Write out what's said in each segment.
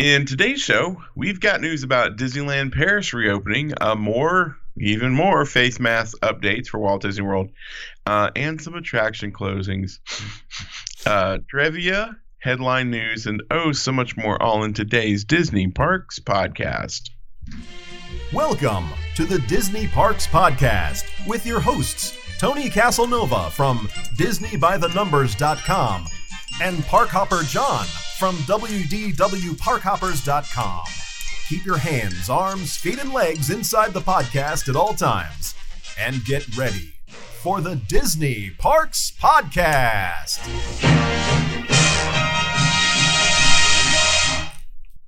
In today's show, we've got news about Disneyland Paris reopening, uh, more, even more face mask updates for Walt Disney World, uh, and some attraction closings, uh, trivia, headline news, and oh, so much more, all in today's Disney Parks podcast. Welcome to the Disney Parks Podcast with your hosts, Tony Casanova from DisneyByTheNumbers.com and Parkhopper John from WDWParkhoppers.com. Keep your hands, arms, feet, and legs inside the podcast at all times and get ready for the Disney Parks Podcast.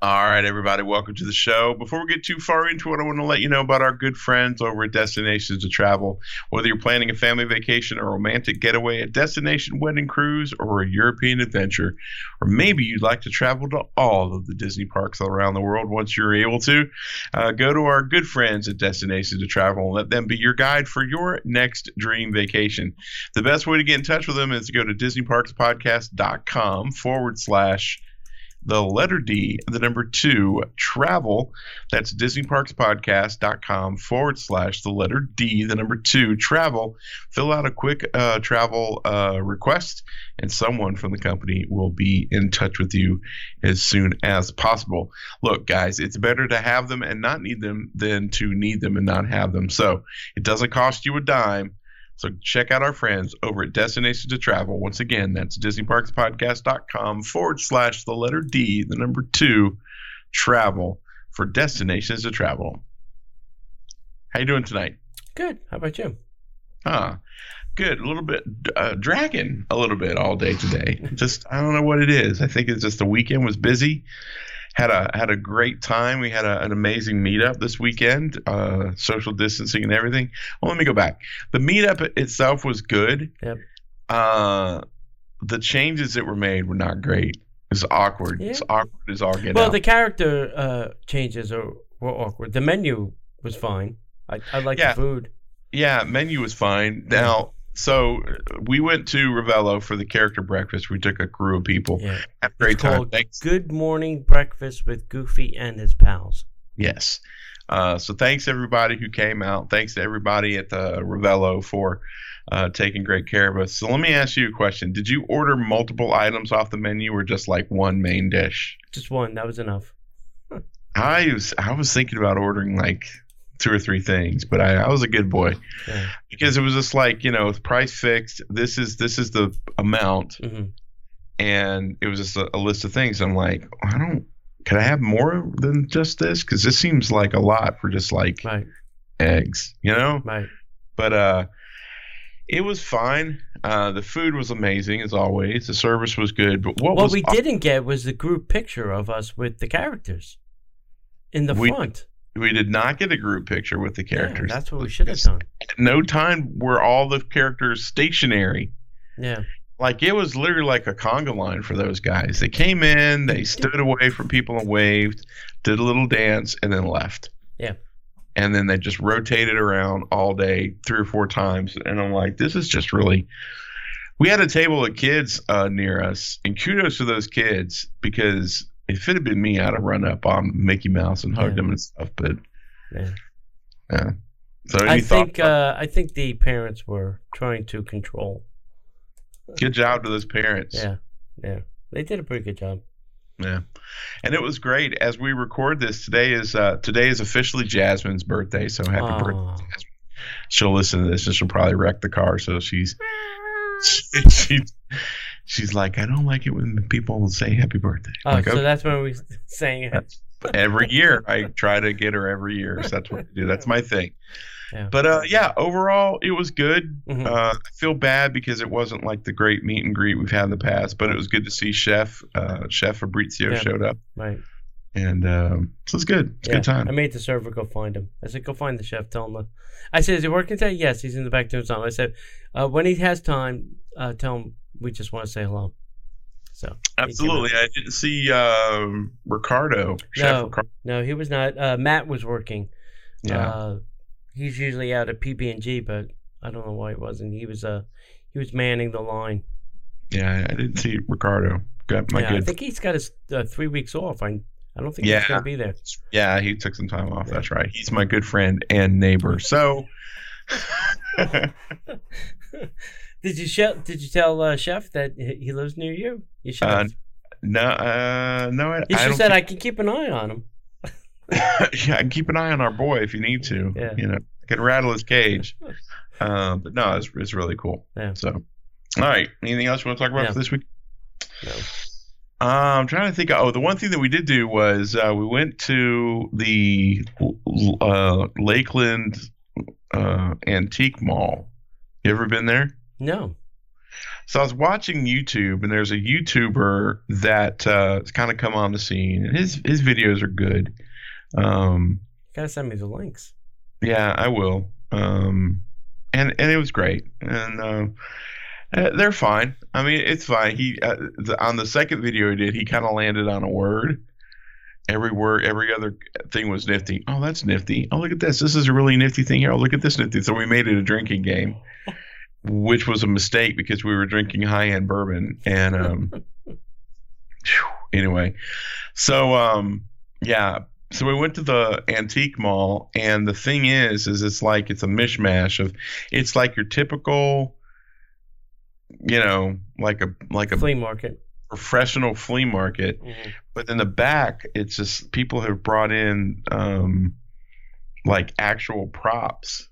All right, everybody, welcome to the show. Before we get too far into it, I want to let you know about our good friends over at Destinations to Travel. Whether you're planning a family vacation, a romantic getaway, a destination wedding cruise, or a European adventure, or maybe you'd like to travel to all of the Disney parks around the world once you're able to, uh, go to our good friends at Destinations to Travel and let them be your guide for your next dream vacation. The best way to get in touch with them is to go to DisneyParksPodcast.com forward slash the letter D, the number two, travel. That's DisneyParksPodcast.com forward slash the letter D, the number two, travel. Fill out a quick uh, travel uh, request, and someone from the company will be in touch with you as soon as possible. Look, guys, it's better to have them and not need them than to need them and not have them. So it doesn't cost you a dime. So check out our friends over at Destinations to Travel. Once again, that's DisneyParksPodcast.com forward slash the letter D, the number two, travel for Destinations to Travel. How you doing tonight? Good. How about you? Ah, good. A little bit uh, dragging a little bit all day today. just I don't know what it is. I think it's just the weekend was busy had a had a great time. We had a, an amazing meetup this weekend, uh, social distancing and everything. Well, let me go back. The meetup itself was good. Yep. Uh, the changes that were made were not great. It's awkward. Yeah. It's awkward as all get Well, out. the character uh, changes are, were awkward. The menu was fine. I, I like Yeah. the food. yeah, menu was fine. Now, so we went to Ravello for the character breakfast. We took a crew of people. Yeah. Had a great time. Thanks. Good Morning Breakfast with Goofy and his pals. Yes. Uh, so thanks everybody who came out. Thanks to everybody at the Ravello for uh, taking great care of us. So let me ask you a question: Did you order multiple items off the menu, or just like one main dish? Just one. That was enough. I was I was thinking about ordering like two or three things, but I, I was a good boy Yeah. because it was just like you know price fixed. This is this is the amount, hmm and it was just a, a list of things. I'm like, I don't. Could I have more than just this? Because this seems like a lot for just like Right. eggs, you know. Right. but uh it was fine uh the food was amazing as always the service was good but what What was we didn't get was the group picture of us with the characters in the We- front. We did not get a group picture with the Yeah, characters. that's what we should have done. at no time were all the characters stationary. Yeah. like it was literally like a conga line for those guys. They came in they stood away from people and waved did a little dance and then left. Yeah. and then they just rotated around all day three or four times. And i'm like this is just really we had a table of kids uh, near us. And kudos to those kids because if it had been me i'd have run up on mickey mouse and hugged Yeah. him and stuff but Yeah. yeah so any I think uh, I think the parents were trying to control. good job to those parents Yeah. Yeah. They did a pretty good job. Yeah, and it was great. As we record this, today is uh, today is officially Jasmine's birthday. So happy Aw. birthday! Jasmine. She'll listen to this and she'll probably wreck the car. So she's she's she's like, I don't like it when people say happy birthday. Oh, like, so okay. that's when we saying it. Every year I try to get her every year. So that's what I do. That's my thing. Yeah. But uh, yeah, overall it was good. Mhm. Uh, I feel bad because it wasn't like the great meet and greet we've had in the past, but it was good to see Chef uh, Chef Fabrizio Yeah. showed up, Right. and um, so it's good. It's a yeah. good time. I made the server go find him. I said, go find the chef. Tell him. I said, is he working today? Yes, he's in the back doing something. I said, uh, when he has time, uh, tell him we just want to say hello. So Absolutely. I didn't see um, Ricardo. Chef No. Ricardo. No, he was not. Uh, Matt was working. Yeah. Uh, he's usually out at PB and G, but I don't know why he wasn't. He was uh he was manning the line. yeah, I didn't see Ricardo. Got my yeah, I think he's got his uh, three weeks off. I I don't think Yeah. he's gonna be there. Yeah, he took some time off. That's right. He's my good friend and neighbor. So, did you sh- Did you tell uh, Chef that he lives near you? You should. Uh, no, uh, no, I, you I should don't said I can keep an eye on him. yeah, and keep an eye on our boy if you need to. Yeah. You know, can rattle his cage. Um, but no, it's, it's really cool. Yeah. So, all right. Anything else you want to talk about for this week? No. Uh, I'm trying to think. Oh, the one thing that we did do was uh, we went to the uh, Lakeland uh, Antique Mall. You ever been there? No. So I was watching YouTube, and there's a YouTuber that uh, has kind of come on the scene, and his his videos are good. Um, gotta send me the links. yeah, I will. Um, and and it was great, and uh, uh, they're fine. I mean, it's fine. He uh, the, on the second video he did, he kind of landed on a word. Every word, every other thing was nifty. Oh, that's nifty. Oh, look at this. This is a really nifty thing here. Oh, look at this nifty. So we made it a drinking game, which was a mistake because we were drinking high end bourbon. And um, anyway, so um, yeah. So we went to the antique mall, and the thing is, is it's like it's a mishmash of, it's like your typical, you know, like a like a Flea market. professional flea market Mhm. but in the back it's just people have brought in um like actual props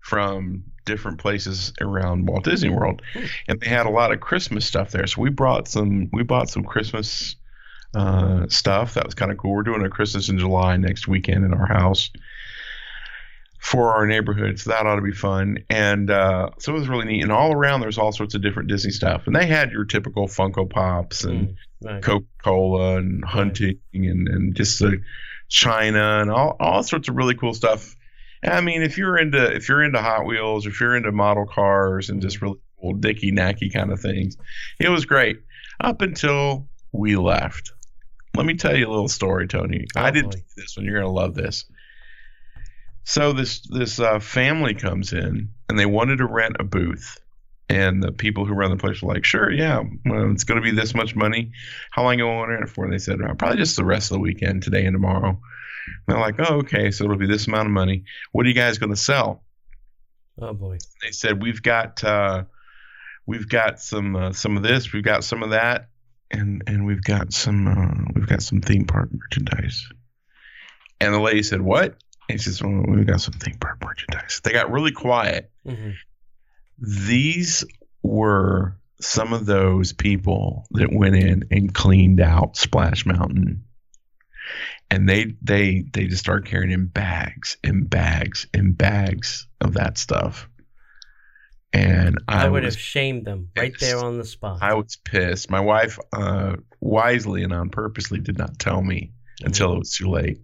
from different places around Walt Disney World Hmm. and they had a lot of Christmas stuff there so we brought some we bought some Christmas uh stuff that was kind of cool we're doing a Christmas in July next weekend in our house for our neighborhood so that ought to be fun and uh so it was really neat and all around there's all sorts of different Disney stuff and they had your typical Funko Pops and Mm, right. Coca Cola and hunting and, and just the China and all, all sorts of really cool stuff. I mean, if you're into if you're into Hot Wheels, if you're into model cars and just really cool dicky nacky kind of things, it was great up until we left. Let me tell you a little story, Tony. I Oh, didn't do this one. You're gonna love this. So this this uh, family comes in and they wanted to rent a booth, and the people who run the place were like, "Sure, yeah, well, it's going to be this much money. How long are you want to rent it for?" And they said, "Uh, "Probably just the rest of the weekend, today and tomorrow." And they're like, "Oh, okay, so it'll be this amount of money. What are you guys going to sell?" Oh boy. They said, "We've got uh, we've got some uh, some of this, we've got some of that, and and we've got some uh, we've got some theme park merchandise." And the lady said, "What?" And she says, well, "We've got some theme park merchandise." They got really quiet hmm these were some of those people that went in and cleaned out Splash Mountain. And they they they just start carrying in bags and bags and bags of that stuff. And I, I, would have shamed them right pissed. there on the spot. I was pissed. My wife uh, wisely and on purposely did not tell me until it was too late.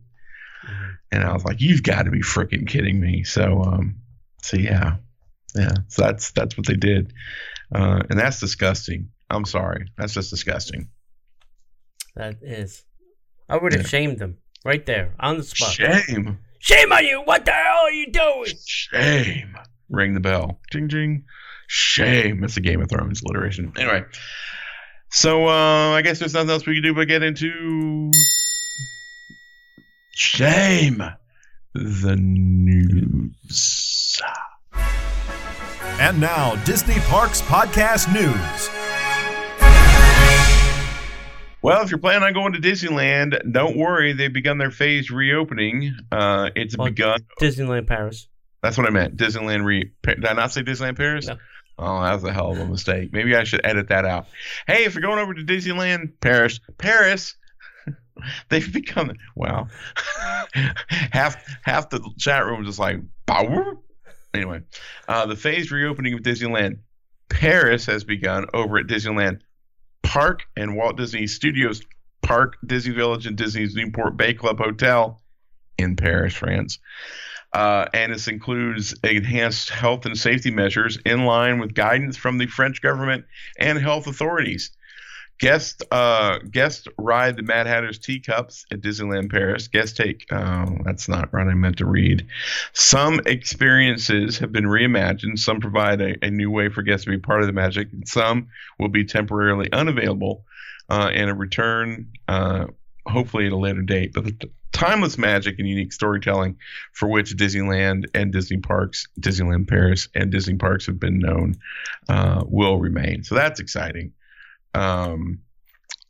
Mhm. And I was like, "You've got to be freaking kidding me!" So, um, so yeah, yeah. So that's that's what they did, uh, and that's disgusting. I'm sorry, that's just disgusting. That is. I would have Yeah. shamed them right there on the spot. Shame, Shame on you! What the hell are you doing? shame. Ring the bell. Ding ding. Shame. It's a Game of Thrones alliteration. Anyway, so uh, I guess there's nothing else we can do but get into shame. The news. And now, Disney Parks Podcast News. Well, if you're planning on going to Disneyland, don't worry. They've begun their phased reopening. Uh, it's Well, begun. Disneyland Paris. That's what I meant. Disneyland re. Did I not say Disneyland Paris? No. Oh, that was a hell of a mistake. Maybe I should edit that out. Hey, if you're going over to Disneyland Paris, Paris, they've become wow. half half the chat room is just like power. Anyway, uh, the phased reopening of Disneyland Paris has begun over at Disneyland Park and Walt Disney Studios Park, Disney Village, and Disney's Newport Bay Club Hotel in Paris, France. Uh, and this includes enhanced health and safety measures in line with guidance from the French government and health authorities. Guests uh, guests ride the Mad Hatter's teacups at Disneyland Paris. Guests take oh, that's not what I meant to read. Some experiences have been reimagined. Some provide a, a new way for guests to be part of the magic, and some will be temporarily unavailable. Uh, and a return uh, hopefully at a later date. But the timeless magic and unique storytelling for which Disneyland and Disney parks, Disneyland Paris and Disney parks have been known, uh, will remain. So that's exciting. Um,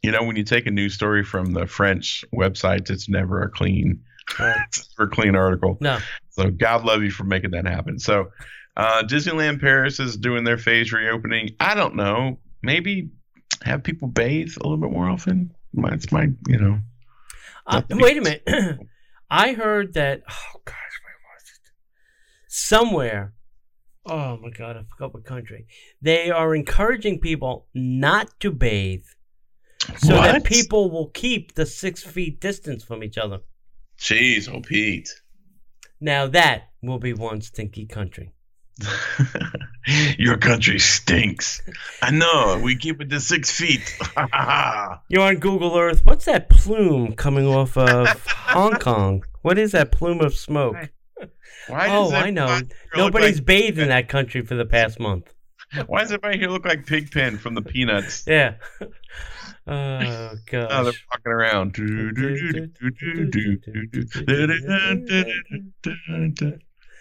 you know, when you take a news story from the French websites, it's never a clean, Right. clean article. No. So God love you for making that happen. So uh, Disneyland Paris is doing their phase reopening. I don't know. Maybe have people bathe a little bit more often. It's my, you know. Uh, wait a minute. I heard that. Oh gosh, where was it? Somewhere. Oh my god, I forgot what country. They are encouraging people not to bathe, so that people will keep the six feet distance from each other. Jeez, oh Pete. Now that will be one stinky country. Your country stinks. I know. We keep it to six feet. You're on Google Earth. What's that plume coming off of Hong Kong? What is that plume of smoke? Why oh, I know. everybody here look Nobody's like- bathed in that country for the past month. Why does everybody here look like Pigpen from the Peanuts? Yeah. Oh Oh, they're gosh. walking around.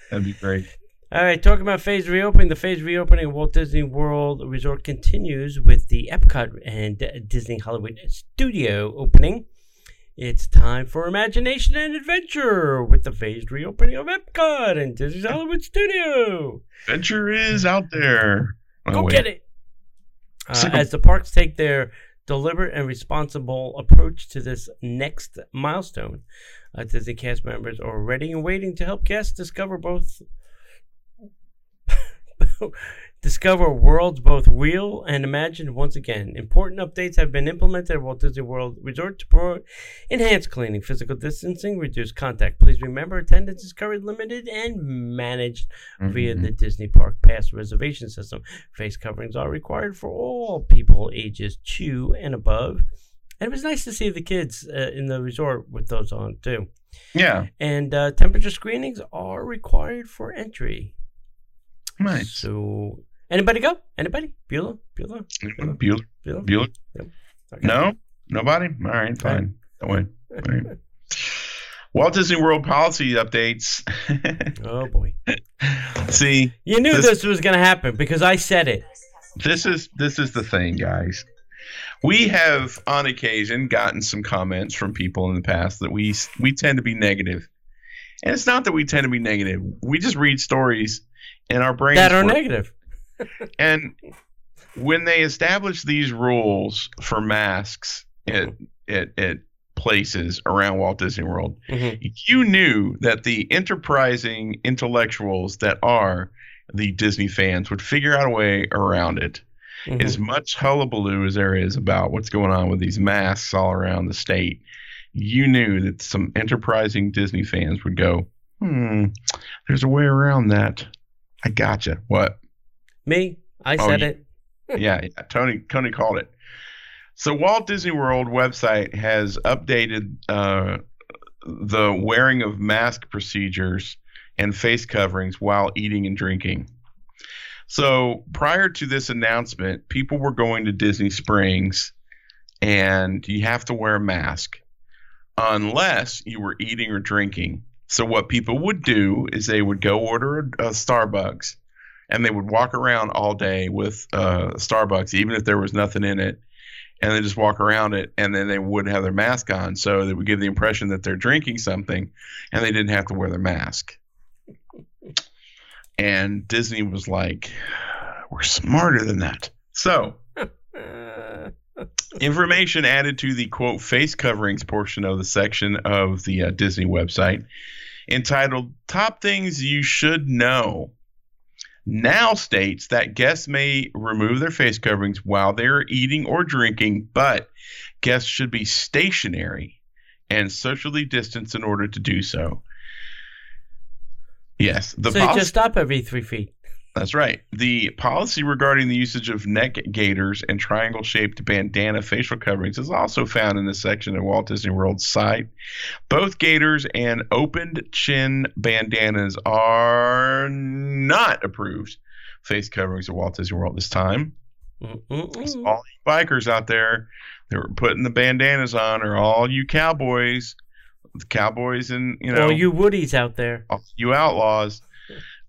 That'd be great. All right, talking about phase reopening. The phase reopening of Walt Disney World Resort continues with the Epcot and Disney Hollywood Studio opening. It's time for imagination and adventure with the phased reopening of Epcot and Disney's Hollywood Studio. Adventure is out there. Oh, Go get it. Uh, as the parks take their deliberate and responsible approach to this next milestone, uh, Disney cast members are ready and waiting to help guests discover both discover worlds both real and imagined once again. Important updates have been implemented at Walt Disney World Resort to promote enhanced cleaning, physical distancing, reduced contact. Please remember attendance is currently limited and managed via Mhm. the Disney Park Pass reservation system. Face coverings are required for all people ages two and above. And it was nice to see the kids uh, in the resort with those on too. Yeah, And uh, temperature screenings are required for entry. nice. So, anybody go? Anybody? Bueller? Bueller? Bueller. Bueller? Bueller. Okay. No, nobody. All right, fine. That way. All right. Walt Disney World policy updates. Oh boy! See, You knew This- this, was going to happen because I said it. this is this is the thing, guys. We have on occasion gotten some comments from people in the past that we we tend to be negative. And it's not that we tend to be negative. We just read stories and our brains That are work. negative. And when they established these rules for masks at, at, at places around Walt Disney World, Mhm. you knew that the enterprising intellectuals that are the Disney fans would figure out a way around it. Mhm. As much hullabaloo as there is about what's going on with these masks all around the state, you knew that some enterprising Disney fans would go, hmm, there's a way around that. I gotcha. What? Me? I Oh, said you- it. yeah, yeah, Tony Tony called it. So Walt Disney World website has updated uh, the wearing of mask procedures and face coverings while eating and drinking. So prior to this announcement, people were going to Disney Springs, and you have to wear a mask unless you were eating or drinking. So what people would do is they would go order a, a Starbucks and they would walk around all day with uh, Starbucks, even if there was nothing in it, and they just walk around it, and then they would have their mask on, so they would give the impression that they're drinking something, and they didn't have to wear their mask. And Disney was like, "We're smarter than that." So information added to the quote face coverings portion of the section of the uh, Disney website entitled Top Things You Should Know now states that guests may remove their face coverings while they're eating or drinking, but guests should be stationary and socially distanced in order to do so. Yes, the so policy- just stop every three feet. That's right. The policy regarding the usage of neck gaiters and triangle shaped bandana facial coverings is also found in this section of Walt Disney World's site. Both gaiters and opened chin bandanas are not approved face coverings at Walt Disney World this time. Mm-mm-mm. all you bikers out there that were putting the bandanas on are all you cowboys, the cowboys and you know All you woodies out there. all you outlaws.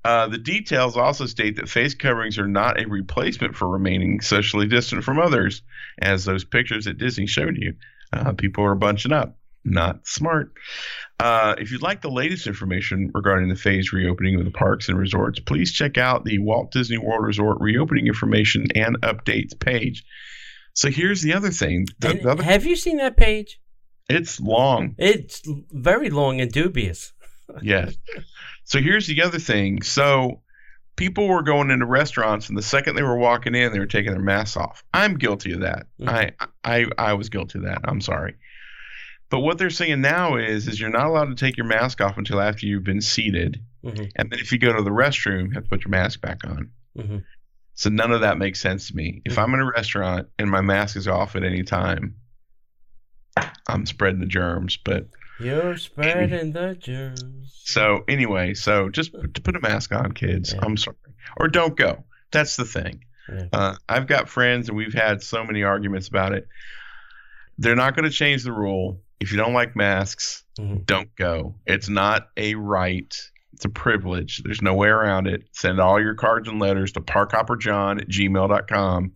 Uh, the details also state that face coverings are not a replacement for remaining socially distant from others, as those pictures that Disney showed you. Uh, people are bunching up. Not smart. Uh, if you'd like the latest information regarding the phased reopening of the parks and resorts, please check out the Walt Disney World Resort reopening information and updates page. So here's the other thing. The, the other, have you seen that page? it's long. It's very long and dubious. Yes. So here's the other thing. So people were going into restaurants, and the second they were walking in, they were taking their masks off. I'm guilty of that. Mhm. I, I I was guilty of that. I'm sorry. But what they're saying now is, is you're not allowed to take your mask off until after you've been seated, hmm and then if you go to the restroom, you have to put your mask back on. hmm So none of that makes sense to me. If I'm in a restaurant and my mask is off at any time, I'm spreading the germs. But You're spreading the germs. So anyway, so just put, put a mask on, kids. Yeah. I'm sorry, or don't go. That's the thing. Yeah. Uh, I've got friends, and we've had so many arguments about it. They're not going to change the rule. If you don't like masks, Mhm. don't go. It's not a right. It's a privilege. There's no way around it. Send all your cards and letters to parkhopperjohn at gmail.com,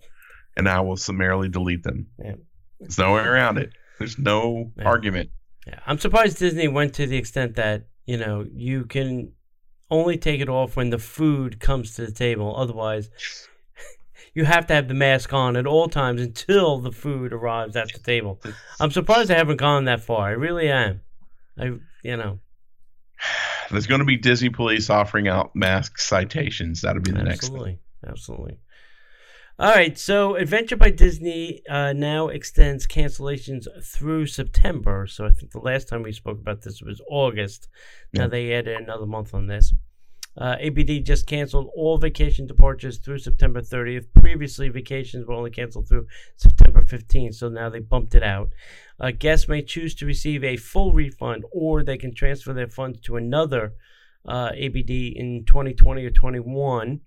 and I will summarily delete them. Yeah. There's no way around it. There's no argument. Yeah, I'm surprised Disney went to the extent that you know you can only take it off when the food comes to the table. Otherwise, you have to have the mask on at all times until the food arrives at the table. I'm surprised I haven't gone that far. I really am. I, you know, There's going to be Disney police offering out mask citations. That'll be the next thing. absolutely, absolutely. All right, so Adventure by Disney uh, now extends cancellations through September. So I think the last time we spoke about this was August. Now Yeah. they added another month on this. Uh, ABD just canceled all vacation departures through September 30th. Previously, vacations were only canceled through September 15th, so now they bumped it out. Uh, guests may choose to receive a full refund, or they can transfer their funds to another uh, ABD in 2020 or 21.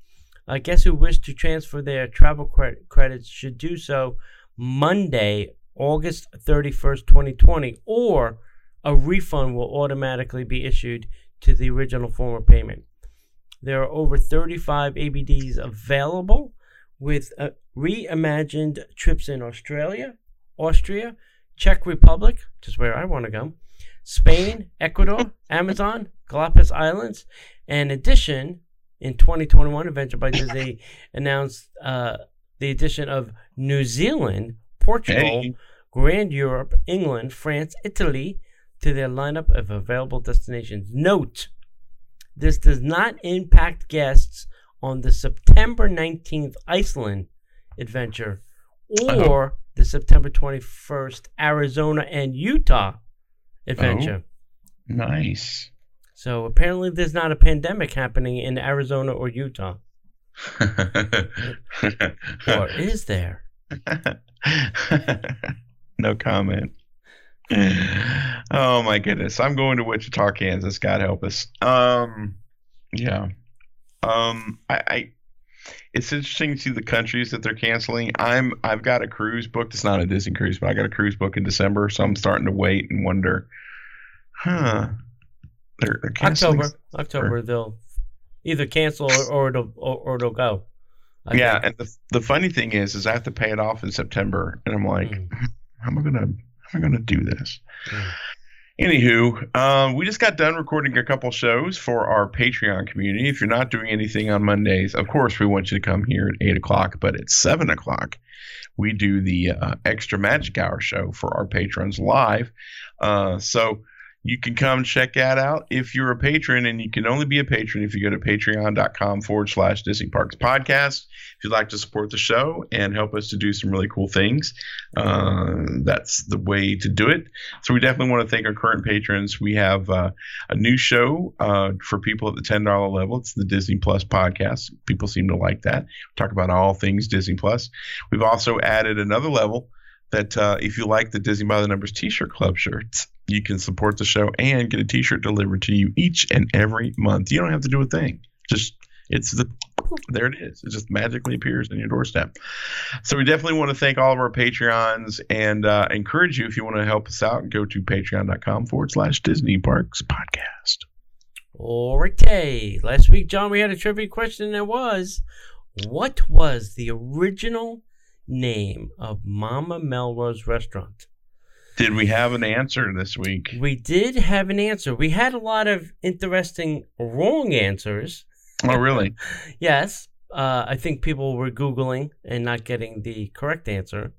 Uh, guests who wish to transfer their travel cre- credits should do so Monday, August 31st, 2020, or a refund will automatically be issued to the original form of payment. There are over 35 ABDs available with uh, reimagined trips in Australia, Austria, Czech Republic, which is where I want to go, Spain, Ecuador, Amazon, Galapagos Islands. And in addition, in 2021, Adventure by Disney announced uh, the addition of New Zealand, Portugal, Hey. Grand Europe, England, France, Italy to their lineup of available destinations. Note, this does not impact guests on the September 19th Iceland adventure or the September 21st Arizona and Utah adventure. Nice. So apparently there's not a pandemic happening in Arizona or Utah. Or is there? no comment. Oh my goodness. I'm going to Wichita, Kansas. God help us. Um yeah. Um I, I it's interesting to see the countries that they're canceling. I'm I've got a cruise booked. It's not a Disney cruise, but I got a cruise book in December, so I'm starting to wait and wonder, huh. They're, they're canceling October. October they'll either cancel or, or it'll or, or it'll go. I yeah, think. and the, the funny thing is, is I have to pay it off in September, and I'm like, Mm. how am I gonna, how am I gonna do this? Mm. Anywho, um, we just got done recording a couple shows for our Patreon community. If you're not doing anything on Mondays, of course, we want you to come here at eight o'clock. But at seven o'clock, we do the uh, extra Magic Hour show for our patrons live. Uh, so you can come check that out if you're a patron, and you can only be a patron if you go to patreon.com forward slash Disney Parks Podcast. If you'd like to support the show and help us to do some really cool things, uh, that's the way to do it. So we definitely want to thank our current patrons. We have uh, a new show uh, for people at the ten dollar level. It's the Disney Plus podcast. People seem to like that. We talk about all things Disney Plus. We've also added another level that uh, if you like the Disney by the Numbers T-shirt club shirts, you can support the show and get a T-shirt delivered to you each and every month. You don't have to do a thing. Just it's the there it is. It just magically appears on your doorstep. So we definitely want to thank all of our Patreons and uh, encourage you if you want to help us out, go to patreon.com forward slash Disney Parks Podcast. Okay. Last week, John, we had a trivia question and it was what was the original name of Mama Melrose Restaurant? Did we have an answer this week? We did have an answer. We had a lot of interesting wrong answers. Oh, really? yes. Uh, I think people were Googling and not getting the correct answer.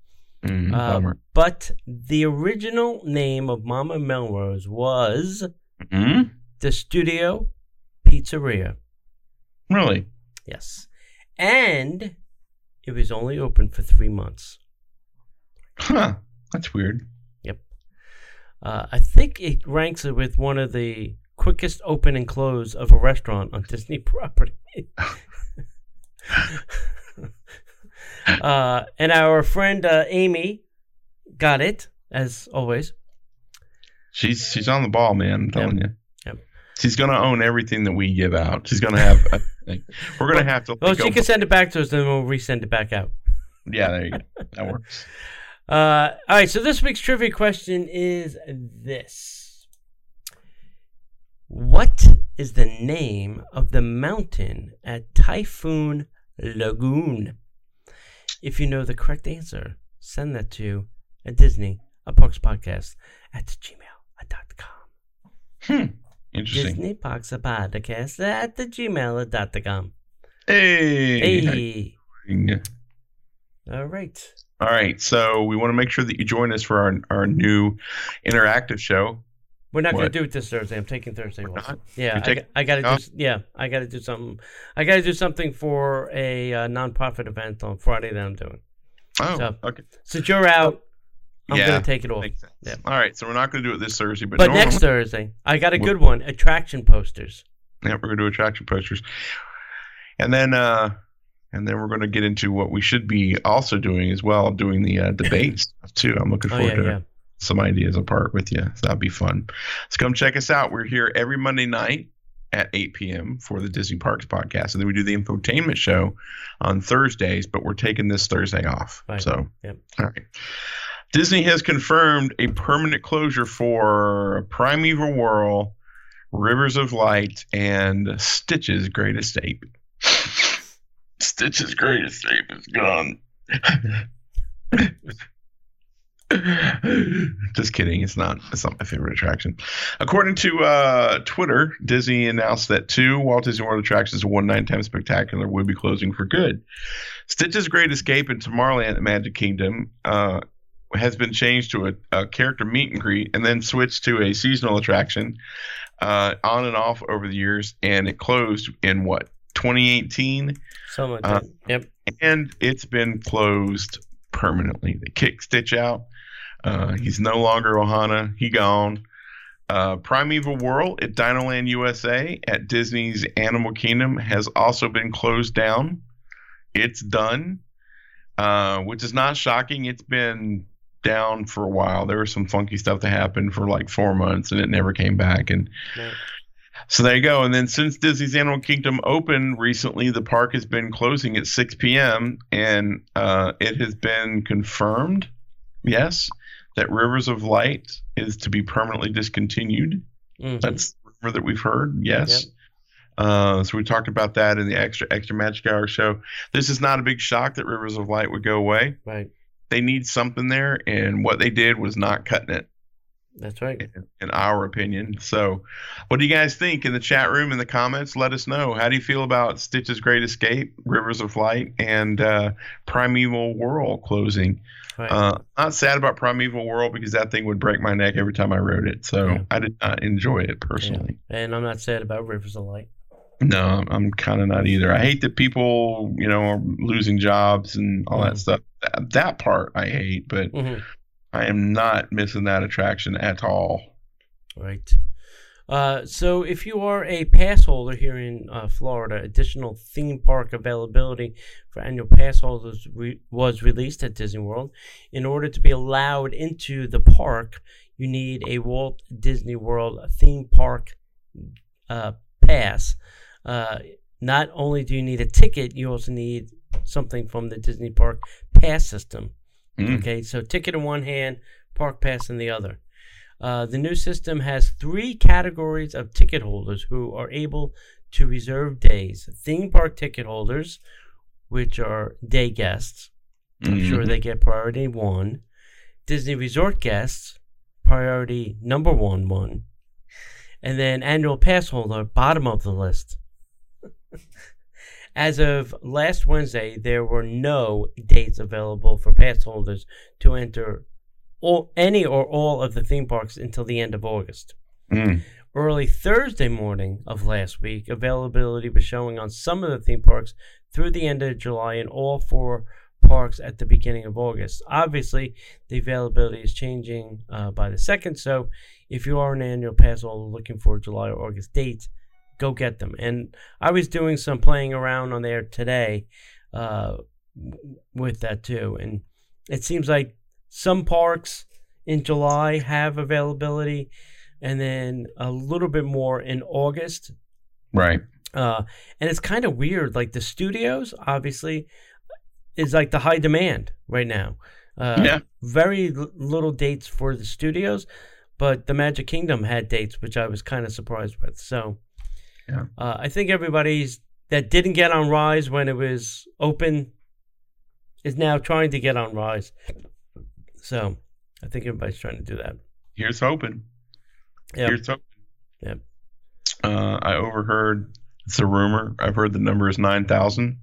Mm, Uh, but the original name of Mama Melrose was Mhm. the Studio Pizzeria. Really? Yes. And it was only open for three months. Huh. That's weird. Uh, I think it ranks it with one of the quickest open and close of a restaurant on Disney property. uh, and our friend uh, Amy got it, as always. She's she's on the ball, man. I'm telling you. Yep. She's gonna own everything that we give out. She's gonna have. A, like, we're gonna have to. Well, go- she can send it back to us, then we'll resend it back out. yeah, there you go. That works. Uh, all right, so this week's trivia question is this What is the name of the mountain at Typhoon Lagoon? If you know the correct answer, send that to a Disney, a Parks podcast at gmail.com. Hmm. Interesting. Disney Parks podcast at the gmail.com. Hey. Hey. Hey. All right. All right. So we want to make sure that you join us for our our new interactive show. We're not going to do it this Thursday. I'm taking Thursday off. Yeah, I, I got to do. Yeah, I got to do something. I got to do something for a uh, nonprofit event on Friday that I'm doing. Oh. So, okay. Since you're out, I'm Yeah, going to take it off. Yeah. All right. So we're not going to do it this Thursday, but, But normally- next Thursday, I got a good one: attraction posters. Yeah, we're gonna do attraction posters, and then uh, and then we're gonna get into what we should be also doing as well, doing the uh, stuff too. I'm looking Oh forward yeah, to yeah. some ideas apart with you. So that'd be fun. So come check us out. We're here every Monday night at 8 p.m. for the Disney Parks podcast, and then we do the infotainment show on Thursdays. But we're taking this Thursday off. Right. So Yep. all right. Disney has confirmed a permanent closure for Primeval Whirl, Rivers of Light, and Stitch's Great Escape. Stitch's Great Escape is gone. Just kidding. It's not. It's not my favorite attraction. According to uh, Twitter, Disney announced that two Walt Disney World attractions, one nine time spectacular, would be closing for good. Stitch's Great Escape in Tomorrowland at Magic Kingdom uh, has been changed to a, a character meet and greet, and then switched to a seasonal attraction uh, on and off over the years, and it closed in what 2018 Something like Uh. Yep. and it's been closed permanently. They kicked Stitch out. Uh, he's no longer Ohana. He gone. Uh, Primeval Whirl at Dinoland USA at Disney's Animal Kingdom has also been closed down. It's done, uh, which is not shocking. It's been down for a while. There was some funky stuff that happened for like four months, and it never came back. And Right. So there you go. And then since Disney's Animal Kingdom opened recently, the park has been closing at 6 p.m. and uh, it has been confirmed, yes, that Rivers of Light is to be permanently discontinued. Mhm. That's the rumor that we've heard. Yes. Uh, so we talked about that in the extra extra Magic Hour show. This is not a big shock that Rivers of Light would go away. Right. They need something there, and what they did was not cutting it That's right. in, in our opinion. So, what do you guys think in the chat room in the comments? Let us know. How do you feel about Stitch's Great Escape, Rivers of Light, and uh, Primeval Whirl closing? Right. Uh, not sad about Primeval Whirl because that thing would break my neck every time I rode it. So Yeah. I did not enjoy it personally. and I'm not sad about Rivers of Light. No, I'm, kind of not either. I hate that people, you know, are losing jobs and all that Mhm. stuff. That, that part I hate, but hmm I am not missing that attraction at all. Right. Uh, so, if you are a pass holder here in uh, Florida, additional theme park availability for annual pass holders re- was released at Disney World. In order to be allowed into the park, you need a Walt Disney World theme park uh, pass. Uh, not only do you need a ticket, you also need something from the Disney Park pass system. Mm. Okay, so ticket in one hand, park pass in the other. Uh, the new system has three categories of ticket holders who are able to reserve days theme park ticket holders, which are day guests. I'm Mhm. sure they get priority one. Disney resort guests, priority number one, one. And then annual pass holder, bottom of the list. As of last Wednesday, there were no dates available for pass holders to enter all, any or all of the theme parks until the end of August. Mm. Early Thursday morning of last week, availability was showing on some of the theme parks through the end of July and all four parks at the beginning of August. Obviously, the availability is changing uh, by the second, so if you are an annual pass holder looking for July or August dates, go get them. And I was doing some playing around on there today uh, with that too, and it seems like some parks in July have availability, and then a little bit more in August. Right. Uh, and it's kind of weird. Like the studios, obviously, is like the high demand right now. Uh, Yeah. Very l- little dates for the studios, but the Magic Kingdom had dates, which I was kind of surprised with. So, Yeah. uh, I think everybody's that didn't get on Rise when it was open is now trying to get on Rise. So, I think everybody's trying to do that. Here's hoping. Yep. Here's hoping. Yep. Uh, I overheard it's a rumor. I've heard the number is nine thousand.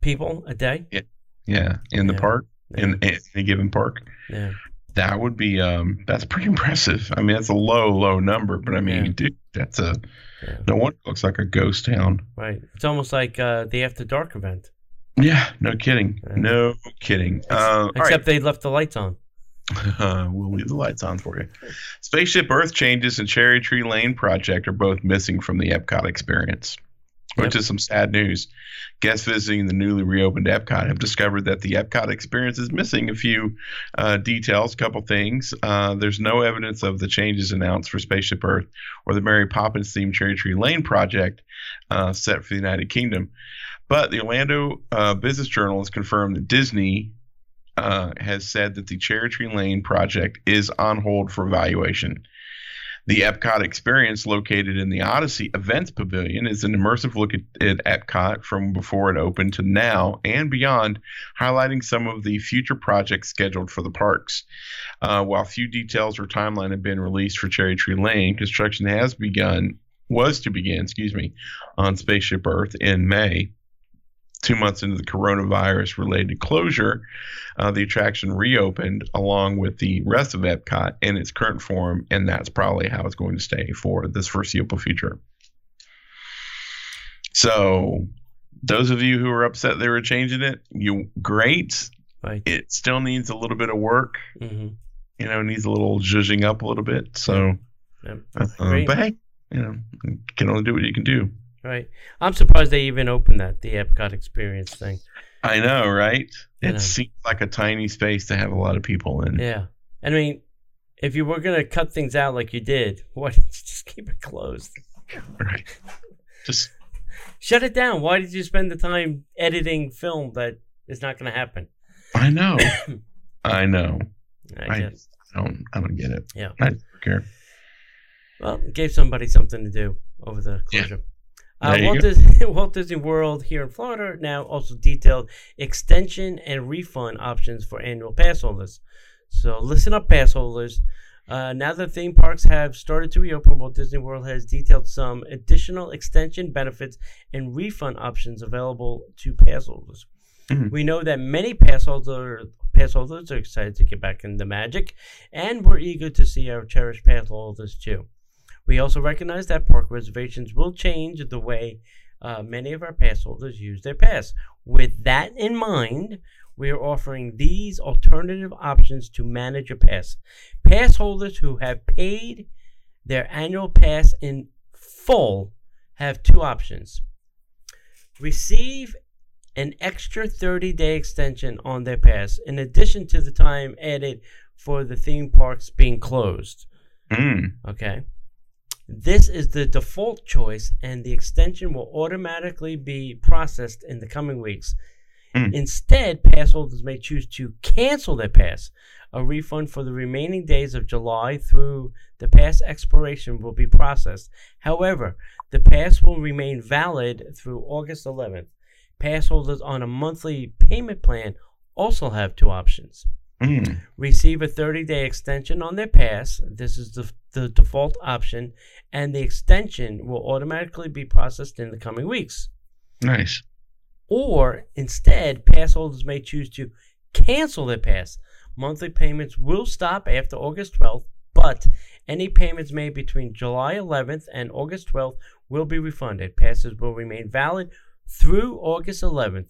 People a day. Yeah, yeah, in the Yeah. park, Yeah. in, in a given park. yeah. That would be um. That's pretty impressive. I mean, that's a low, low number, but I mean, Yeah. dude, that's a Yeah. no wonder it looks like a ghost town. Right. It's almost like uh, the After Dark event, Yeah, no kidding. No kidding. Uh, all right. except they left the lights on. Uh, we'll leave the lights on for you. Spaceship Earth changes and Cherry Tree Lane project are both missing from the Epcot experience, which Yep. is some sad news. Guests visiting the newly reopened Epcot have discovered that the Epcot experience is missing a few uh, details, a couple things. Uh, there's no evidence of the changes announced for Spaceship Earth or the Mary Poppins themed Cherry Tree Lane project uh, set for the United Kingdom. But the Orlando uh, Business Journal has confirmed that Disney uh, has said that the Cherry Tree Lane project is on hold for evaluation. The Epcot experience, located in the Odyssey Events Pavilion, is an immersive look at, at Epcot from before it opened to now and beyond, highlighting some of the future projects scheduled for the parks. Uh, while few details or timeline have been released for Cherry Tree Lane, construction has begun, was to begin, excuse me, on Spaceship Earth in May. Two months into the coronavirus related closure, uh, the attraction reopened along with the rest of Epcot in its current form, and that's probably how it's going to stay for this foreseeable future. So, those of you who are upset they were changing it, you great. Right. It still needs a little bit of work. hmm You know, it needs a little zhuzhing up a little bit. So, Yep. uh, but hey, you know, you can only do what you can do. Right. I'm surprised they even opened that the Epcot experience thing. I know, right? I It know. seems like a tiny space to have a lot of people in. Yeah. I mean, if you were gonna cut things out like you did, why didn't you just keep it closed? Right. Just Shut it down. Why did you spend the time editing film that is not gonna happen? I know. I know. I I, guess. don't I don't get it. Yeah. I don't care. Well, it gave somebody something to do over the Yeah. Uh, Walt. Disney, Walt Disney World here in Florida now also detailed extension and refund options for annual pass holders. So listen up, pass holders. Uh, now that theme parks have started to reopen, Walt Disney World has detailed some additional extension benefits and refund options available to pass holders. Mhm. We know that many pass holder pass holders are excited to get back in the magic, and we're eager to see our cherished pass holders too. We also recognize that park reservations will change the way uh, many of our pass holders use their pass. With that in mind, we are offering these alternative options to manage your pass. Pass holders who have paid their annual pass in full have two options. Receive an extra 30 day extension on their pass in addition to the time added for the theme parks being closed. Mm. Okay. This is the default choice, and the extension will automatically be processed in the coming weeks. Mm. Instead, pass holders may choose to cancel their pass. A refund for the remaining days of July through the pass expiration will be processed. However, the pass will remain valid through August 11th. Pass holders on a monthly payment plan also have two options Mm. receive a 30 day extension on their pass. This is the, the default option, and the extension will automatically be processed in the coming weeks. Nice. Or instead, pass holders may choose to cancel their pass. Monthly payments will stop after August 12th, but any payments made between July 11th and August 12th will be refunded. Passes will remain valid through August 11th.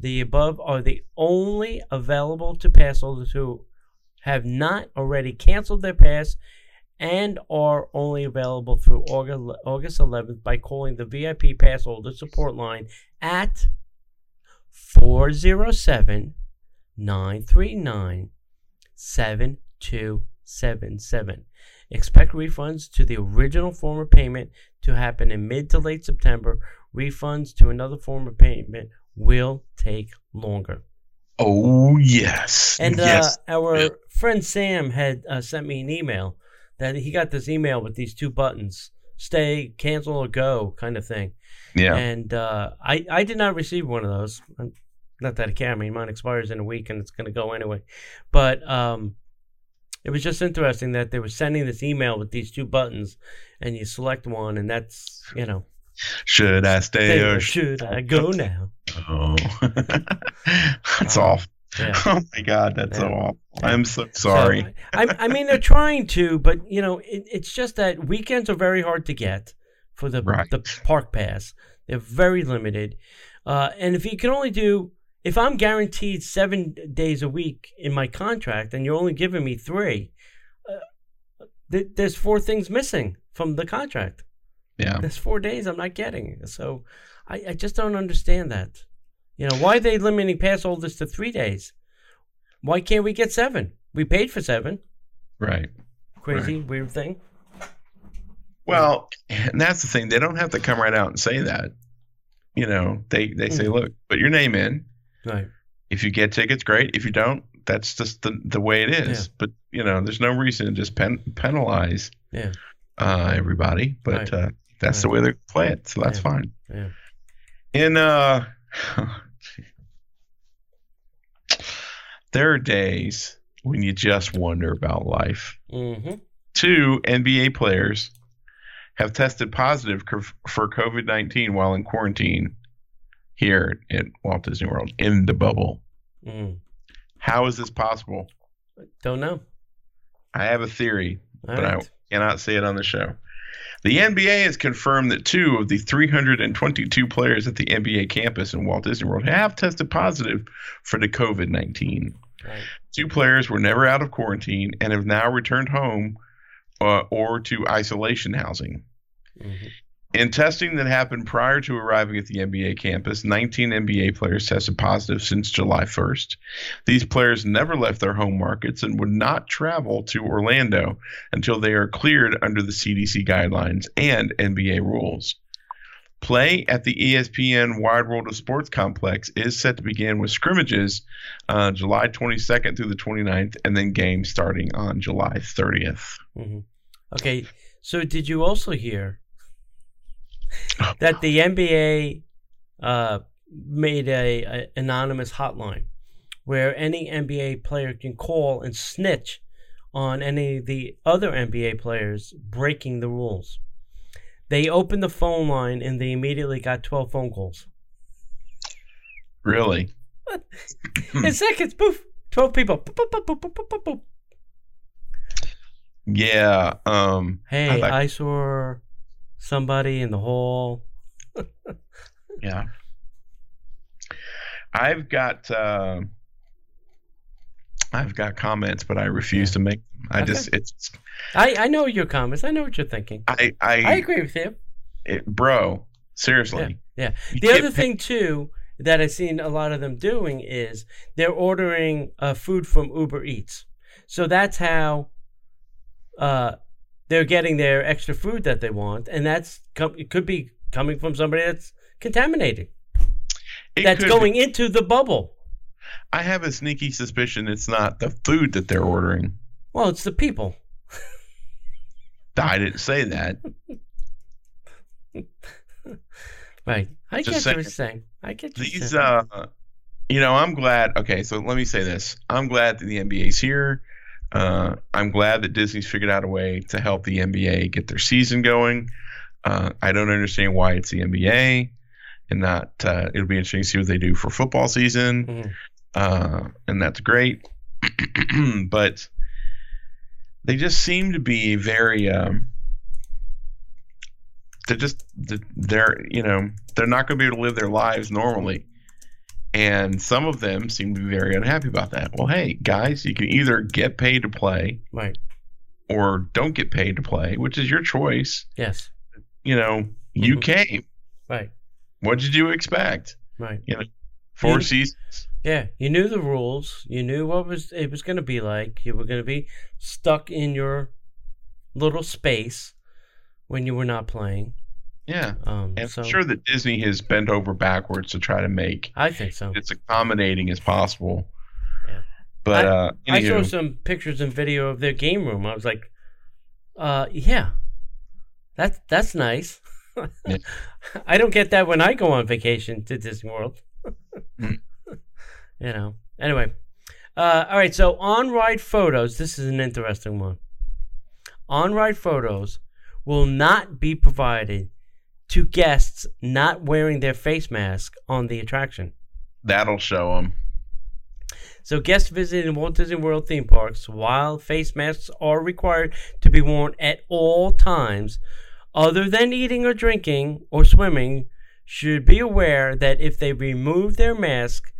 The above are the only available to pass holders who have not already canceled their pass and are only available through August, August 11th by calling the VIP pass holder support line at 407 939 7277. Expect refunds to the original form of payment to happen in mid to late September. Refunds to another form of payment will take longer. Oh yes. And yes. uh, our Yeah. friend Sam had uh, sent me an email that he got this email with these two buttons stay, cancel, or go kind of thing. yeah. And uh, I, I did not receive one of those. Not that I care. I mean, mine expires in a week and it's going to go anyway. But um, it was just interesting that they were sending this email with these two buttons and you select one, and that's, you know, Should I stay stay or or should I go now? Oh. that's Um, awful. Yeah. Oh my God, that's so Yeah. awful. I'm so sorry. So, I, I mean, they're trying to, but you know, it, it's just that weekends are very hard to get for the Right. the park pass. They're very limited, uh, and if you can only do, if I'm guaranteed seven days a week in my contract, and you're only giving me three, uh, th- there's four things missing from the contract. Yeah. There's four days I'm not getting, so I, I just don't understand that. You know, why are they limiting pass holders to three days? Why can't we get seven? We paid for seven. Right. Crazy, weird thing. Well, and that's the thing. They don't have to come right out and say that. You know, they they say, Mm. look, put your name in. Right. If you get tickets, great. If you don't, that's just the the way it is. Yeah. But you know, there's no reason to just pen, penalize Yeah. uh, everybody. But Right. uh, that's the way they play it, so that's Yeah. fine. Yeah. In uh, there are days when you just wonder about life. Mm-hmm. Two NBA players have tested positive for COVID 19 while in quarantine here at Walt Disney World in the bubble. Mm. How is this possible? Don't know. I have a theory, All but right. I cannot say it on the show. The NBA has confirmed that two of the 322 players at the NBA campus in Walt Disney World have tested positive for the COVID 19. Right. Two players were never out of quarantine and have now returned home uh, or to isolation housing. Mhm. In testing that happened prior to arriving at the NBA campus, 19 NBA players tested positive since July 1st. These players never left their home markets and would not travel to Orlando until they are cleared under the CDC guidelines and NBA rules. Play at the ESPN Wide World of Sports complex is set to begin with scrimmages uh, July 22nd through the 29th, and then games starting on July 30th. Mhm. Okay. So did you also hear that the NBA uh, made a, a anonymous hotline where any NBA player can call and snitch on any of the other NBA players breaking the rules. They opened the phone line and they immediately got 12 phone calls. Really? In seconds, poof, 12 people. Boop, boop, boop, boop, boop, boop, boop, boop. Yeah. Um, Hey, I like- I saw somebody in the hole. Yeah. I've got uh, I've got comments, but I refuse Yeah. to make them. I Okay. just it's I, I know your comments. I know what you're thinking. I I, I agree with you. it- bro, seriously. Yeah. You The other thing too that I've seen a lot of them doing is they're ordering uh, food from Uber Eats. So that's how uh, they're getting their extra food that they want, and that's it could be coming from somebody that's contaminated, It that's going into the bubble. I have a sneaky suspicion it's not the food that they're ordering. Well, it's the people. I didn't say that. Right. I Just get what saying. you're saying. I get what you're These, saying. uh, you know, I'm glad. Okay, so let me say this: I'm glad that the NBA's here. Uh, I'm glad that Disney's figured out a way to help the NBA get their season going. Uh, I don't understand why it's the NBA and not. Uh, it'll be interesting to see what they do for football season, Mhm. uh, and that's great. but they just seem to be very. Um, they're just they're you know they're not going to be able to live their lives normally and some of them seem to be very unhappy about that well hey guys you can either get paid to play Right. or don't get paid to play which is your choice Yes. you know you Mhm. came Right. what did you expect Right. You know, four You- seasons Yeah. You knew the rules. You knew what was it was going to be like. You were going to be stuck in your little space when you were not playing. Yeah Um, and so i'm sure that disney has bent over backwards to try to make I think so. it's accommodating as possible Yeah. but I- uh I saw some pictures and video of their game room. I was like, uh, yeah, that's that's nice. Yeah. I don't get that when I go on vacation to Disney World. Mm. You know. Anyway, uh, all right. So on ride photos. This is an interesting one. On ride photos will not be provided to guests not wearing their face mask on the attraction. that'll show them So, guests visiting Walt Disney World theme parks, while face masks are required to be worn at all times, other than eating or drinking or swimming, should be aware that if they remove their mask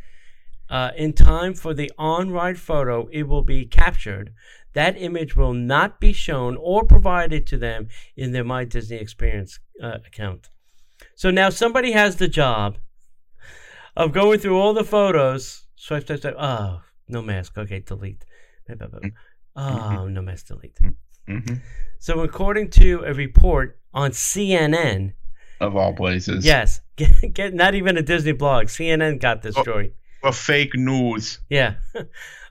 uh, in time for the on ride photo, it will be captured. That image will not be shown or provided to them in their My Disney Experience uh, account. So now somebody has the job of going through all the photos. Swipe, swipe, swipe. Oh, no mask. Okay, delete. Oh, no mask, delete. hmm So, according to a report on CNN, of all places yes, get, get not even a Disney blog. CNN got this Oh. story. Well fake news Yeah.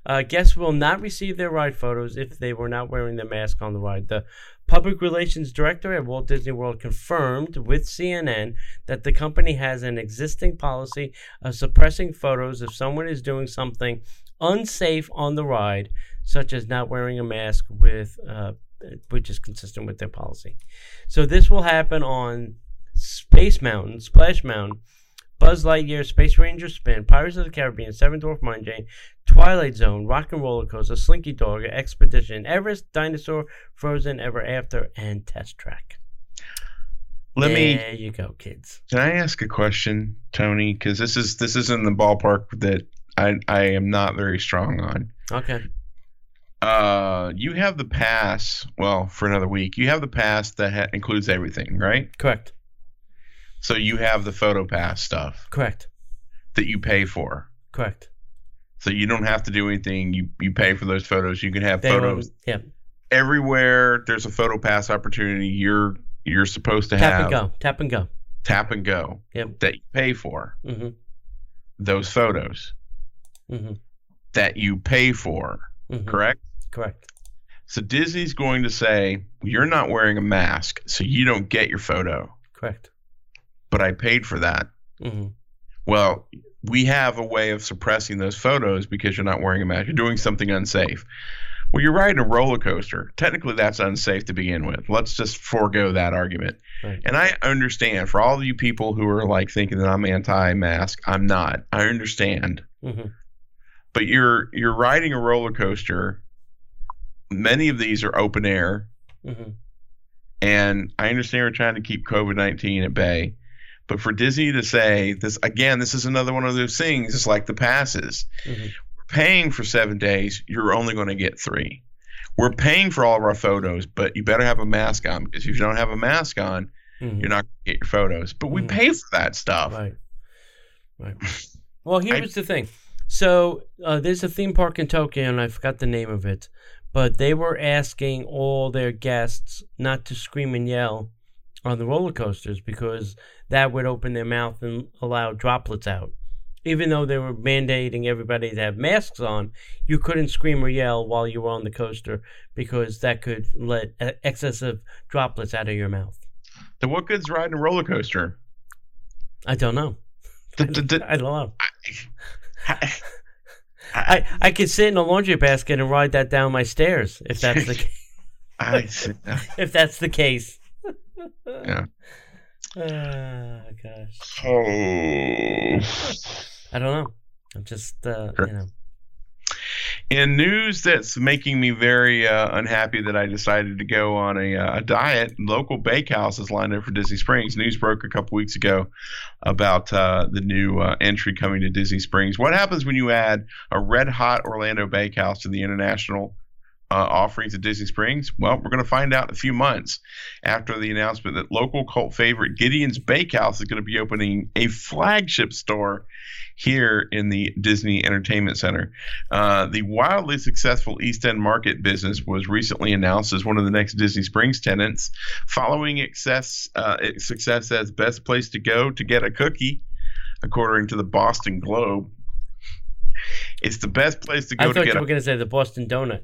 Uh, guests will not receive their ride photos if they were not wearing their mask on the ride. The public relations director at Walt Disney World confirmed with CNN that the company has an existing policy of suppressing photos if someone is doing something unsafe on the ride, such as not wearing a mask with, uh, which is consistent with their policy. So this will happen on Space Mountain, Splash Mountain, Buzz Lightyear, Space Ranger Spin, Pirates of the Caribbean, Seven Dwarf Mine Train, Twilight Zone, Rock and Roller Coaster, Slinky Dog, Expedition, Everest, Dinosaur, Frozen, Ever After, and Test Track. let me There you go, kids. Can I ask a question, Tony? Because this is this is in the ballpark that I I am not very strong on. Okay. Uh, you have the pass. Well, for another week, you have the pass that ha- includes everything, right? Correct. So you have the photo pass stuff Correct. that you pay for. Correct. So you don't have to do anything. You you pay for those photos. You can have They will- photos yeah. everywhere. There's a photo pass opportunity. You're you're supposed to Tap have and go. Tap and go. tap and go Yep. that you pay for Mm-hmm. those photos Mm-hmm. that you pay for. mm-hmm. Correct. Correct. So Disney's going to say, You're not wearing a mask, so you don't get your photo. Correct. But I paid for that. Mm-hmm. Well, we have a way of suppressing those photos because you're not wearing a mask. You're doing something unsafe. Well, you're riding a roller coaster. Technically, that's unsafe to begin with. Let's just forego that argument. Right. And I understand for all of you people who are like thinking that I'm anti-mask, I'm not. I understand. Mm-hmm. But you're you're riding a roller coaster. Many of these are open air. Mm-hmm. And I understand we're trying to keep COVID 19 at bay. But for Disney to say this again, this is another one of those things. It's like the passes. Mm-hmm. We're paying for seven days. You're only going to get three. We're paying for all of our photos, but you better have a mask on because if you don't have a mask on, Mm-hmm. you're not going to get your photos. But we Mhm. pay for that stuff. Right. Right. Well, I- here's the thing. So uh, there's a theme park in Tokyo, and I forgot the name of it, but they were asking all their guests not to scream and yell on the roller coasters because that would open their mouth and allow droplets out. Even though they were mandating everybody to have masks on, you couldn't scream or yell while you were on the coaster because that could let excessive droplets out of your mouth. Then what good's riding a roller coaster? I don't know. I don't know. I- I, I could sit in a laundry basket and ride that down my stairs if that's the case. If that's the case. Yeah. Ah, gosh. Oh. I don't know. I'm just uh, Sure. you know. In news that's making me very uh, unhappy that I decided to go on a, uh, a diet, local bakehouse is lined up for Disney Springs. News broke a couple weeks ago about uh, the new uh, entry coming to Disney Springs. What happens when you add a red hot Orlando bakehouse to the international uh, offerings at Disney Springs? Well, we're going to find out in a few months after the announcement that local cult favorite Gideon's Bakehouse is going to be opening a flagship store here in the Disney Entertainment Center. Uh, the wildly successful East End Market business was recently announced as one of the next Disney Springs tenants, following excess, uh, its success as best place to go to get a cookie, according to the Boston Globe. It's the best place to I go to thought get you a were going to say the Boston Donut.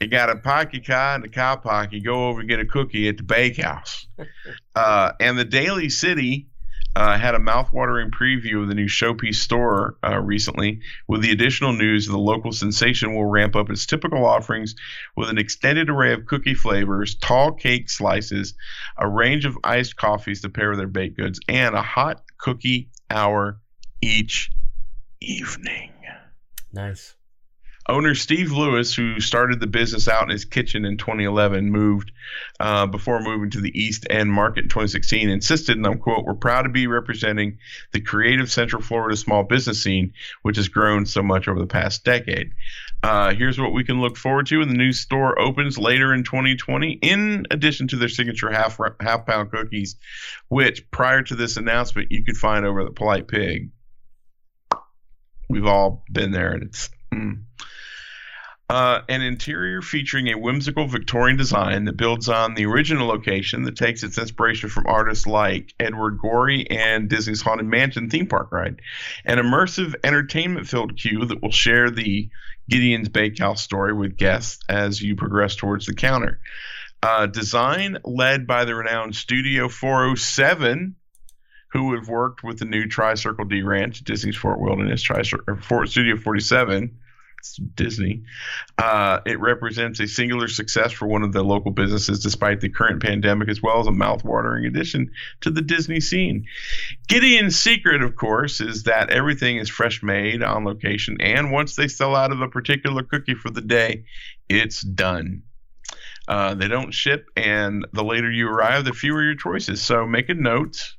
You got a pocky car and a cow pocky. Go over and get a cookie at the bakehouse. uh, and the Daily City uh, had a mouthwatering preview of the new Showpiece store uh, recently, with the additional news the local sensation will ramp up its typical offerings with an extended array of cookie flavors, tall cake slices, a range of iced coffees to pair with their baked goods, and a hot cookie hour each evening. Nice. Owner Steve Lewis, who started the business out in his kitchen in 2011, moved uh, before moving to the East End Market in 2016, insisted, and I'm quote, "We're proud to be representing the creative Central Florida small business scene, which has grown so much over the past decade." Uh, here's what we can look forward to when the new store opens later in 2020. In addition to their signature half half pound cookies, which prior to this announcement you could find over at the Polite Pig. We've all been there, and it's. Mm. Uh, an interior featuring a whimsical Victorian design that builds on the original location that takes its inspiration from artists like Edward Gorey and Disney's Haunted Mansion theme park ride. An immersive entertainment filled queue that will share the Gideon's Bakehouse story with guests as you progress towards the counter. Uh, design led by the renowned Studio 407, who have worked with the new Tricircle D Ranch, Disney's Fort Wilderness, Tricircle, Fort Studio 47. Disney. Uh, it represents a singular success for one of the local businesses despite the current pandemic, as well as a mouthwatering addition to the Disney scene. Gideon's secret, of course, is that everything is fresh made on location, and once they sell out of a particular cookie for the day, it's done. Uh, they don't ship, and the later you arrive, the fewer your choices. So make a note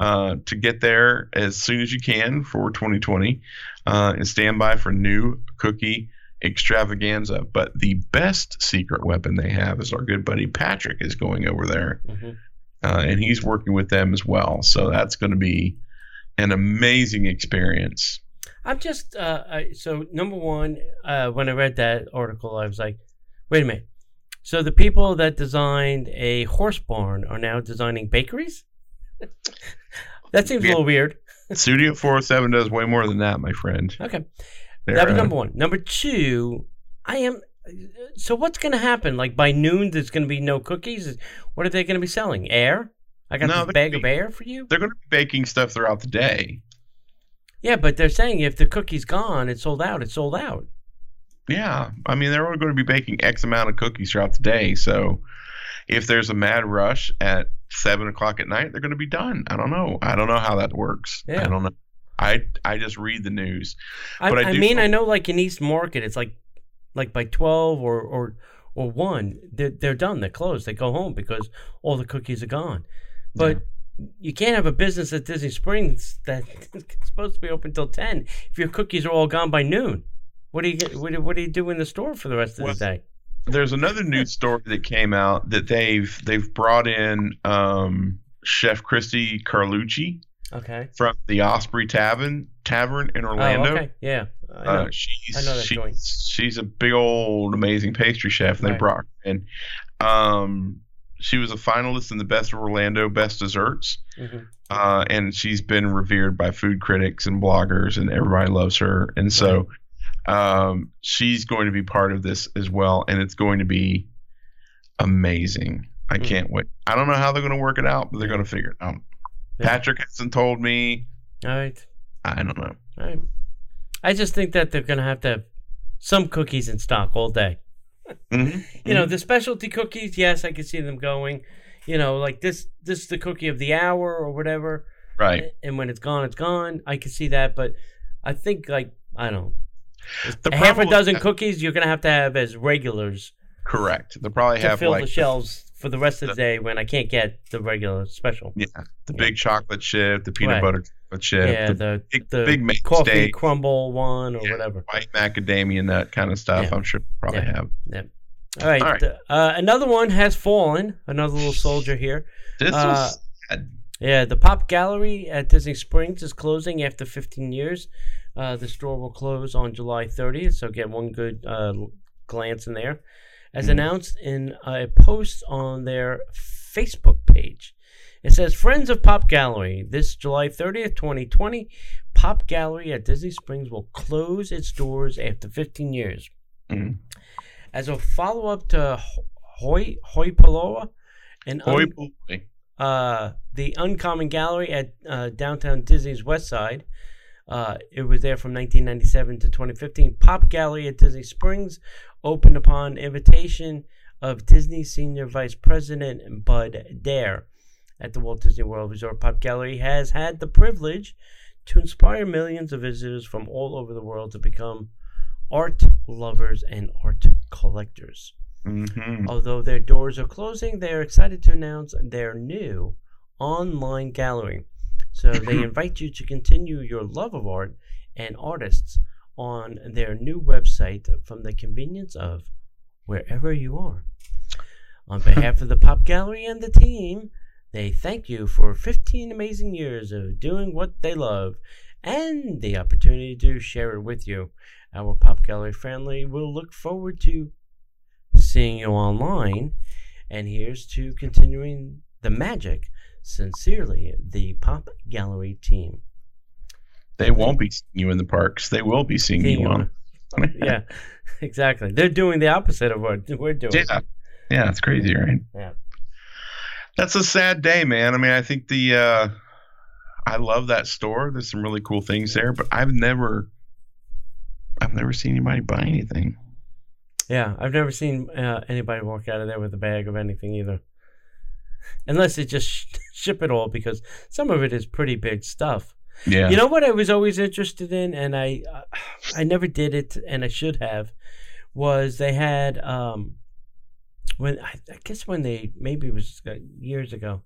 uh, to get there as soon as you can for 2020 uh, and stand by for new cookie extravaganza. But the best secret weapon they have is our good buddy Patrick is going over there, hmm uh, and he's working with them as well. So that's going to be an amazing experience. I'm just uh, I, so number one. Uh, when I read that article, I was like, wait a minute. So the people that designed a horse barn are now designing bakeries. that seems a little weird. Studio 407 does way more than that, my friend. Okay. They're, That was uh, number one. Number two, I am. So what's going to happen? Like by noon, there's going to be no cookies. What are they going to be selling? Air? I got No, this bag gonna of be- air for you. They're going to be baking stuff throughout the day. Yeah, but they're saying if the cookie's gone, it's sold out. It's sold out. Yeah, I mean they're only going to be baking X amount of cookies throughout the day. So if there's a mad rush at seven o'clock at night, they're going to be done. I don't know. I don't know how that works. Yeah. I don't know. I I just read the news. I, But I I, mean, I know like in East Market, it's like like by twelve or or or one, they're they're done. They're closed. They go home because all the cookies are gone. But you can't have a business at Disney Springs that's supposed to be open till ten if your cookies are all gone by noon. What do you get? What do, what do you do in the store for the rest of Well, the day? There's another news story that came out that they've they've brought in um, Chef Christy Carlucci Okay. from the Osprey Tavern Tavern in Oh, Orlando. okay. Yeah. I know. Uh, she's I know that she's, joint. she's a big old amazing pastry chef, and they Right. brought her in. Um, she was a finalist in the Best of Orlando Best Desserts, Mhm. uh, and she's been revered by food critics and bloggers, and everybody loves her. And so, um, she's going to be part of this as well, and it's going to be amazing. I Mhm. can't wait. I don't know how they're going to work it out, but they're going to figure it out. Yeah. Patrick hasn't told me. All right. I don't know. All right. I just think that they're gonna have to have some cookies in stock all day. Mhm. You know, the specialty cookies, yes, I can see them going. You know, like this this is the cookie of the hour or whatever. right. And when it's gone, it's gone. I can see that, but I think like I don't know. The half a dozen cookies you're gonna have to have as regulars Correct. They'll probably to have fill like the shelves for the rest of the the- day when I can't get the regular special. yeah, the Yeah. big chocolate chip, the peanut Right. butter chocolate chip, Yeah, the the big, the big coffee steak, crumble one or Yeah. whatever. white macadamia nut kind of stuff. Yeah. I'm sure probably Yeah. have. All right. All right. Uh, another one has fallen. Another little soldier here. This Uh, was sad. Yeah, the Pop Gallery at Disney Springs is closing after 15 years. Uh, the store will close on July 30th, so get one good uh, glance in there. As Mhm. announced in a post on their Facebook page, it says Friends of Pop Gallery. This July 30th, 2020, Pop Gallery at Disney Springs will close its doors after 15 years. Mm. As a follow up to Ho- Hoi Hoypoloi, and Boy, un- uh, the Uncommon Gallery at uh, downtown Disney's West Side. Uh, it was there from 1997 to 2015. Pop Gallery at Disney Springs opened upon invitation of Disney Senior Vice President Bud Dare at the Walt Disney World Resort. Pop Gallery has had the privilege to inspire millions of visitors from all over the world to become art lovers and art collectors. Mhm. Although their doors are closing, they are excited to announce their new online gallery. So they invite you to continue your love of art and artists on their new website from the convenience of wherever you are. On behalf of the Pop Gallery and the team, they thank you for 15 amazing years of doing what they love and the opportunity to share it with you. Our Pop Gallery family will look forward to seeing you online. And here's to continuing the magic. Sincerely, the Pop Gallery team. They won't be seeing you in the parks. They will be seeing you on. Yeah, exactly. They're doing the opposite of what we're doing. yeah. Yeah, it's crazy, right? Yeah. That's a sad day, man. I mean, I think the uh I love that store. There's some really cool things there, but I've never I've never seen anybody buy anything. Yeah, I've never seen uh, anybody walk out of there with a bag of anything either. Unless they just sh- ship it all because some of it is pretty big stuff. Yeah. You know what I was always interested in, and I uh, I never did it, and I should have, was they had um when I, I guess when they maybe it was uh, years ago,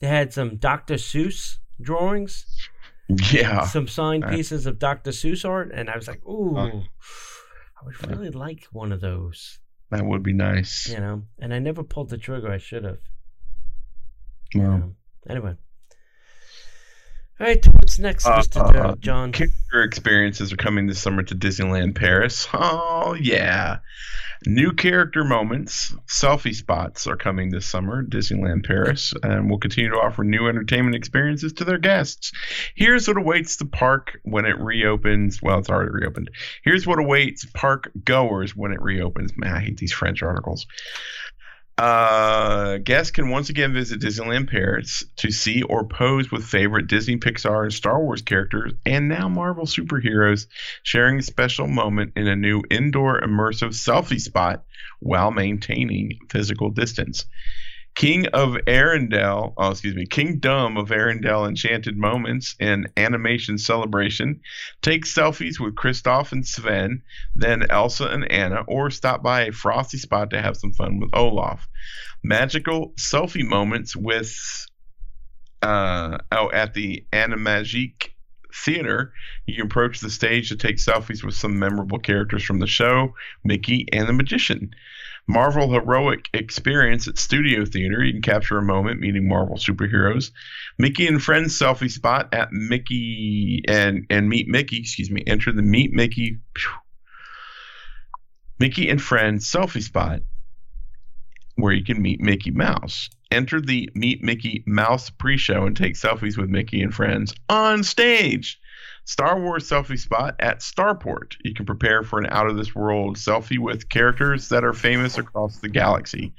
they had some Dr. Seuss drawings, yeah. some signed Uh, pieces of Dr. Seuss art, and I was like, ooh, Uh, I would really like one of those, That would be nice. you know. And I never pulled the trigger. I should have. Well, Um, anyway. All right, what's next, Uh, Mr. uh, Jo- John? character experiences are coming this summer to Disneyland Paris. Oh yeah. New character moments, selfie spots are coming this summer, Disneyland Paris, and will continue to offer new entertainment experiences to their guests. Here's what awaits the park when it reopens. Well, it's already reopened. Here's what awaits park goers when it reopens. Man, I hate these French articles. Uh, guests can once again visit Disneyland Paris to see or pose with favorite Disney, Pixar, and Star Wars characters, and now Marvel superheroes, sharing a special moment in a new indoor immersive selfie spot while maintaining physical distance. King of Arendelle, oh, excuse me, Kingdom of Arendelle Enchanted Moments and Animation Celebration. Take selfies with Kristoff and Sven, then Elsa and Anna, or stop by a frosty spot to have some fun with Olaf. Magical selfie moments with, uh, oh, at the Animagique Theater. You can approach the stage to take selfies with some memorable characters from the show, Mickey and the Magician. Marvel Heroic Experience at Studio Theater. You can capture a moment meeting Marvel superheroes. Mickey and Friends selfie spot at Mickey and and Meet Mickey. Excuse me. Enter the Meet Mickey. Mickey and Friends selfie spot where you can meet Mickey Mouse. Enter the Meet Mickey Mouse pre-show and take selfies with Mickey and friends on stage. Star Wars selfie spot at Starport. You can prepare for an out of this world selfie with characters that are famous across the galaxy.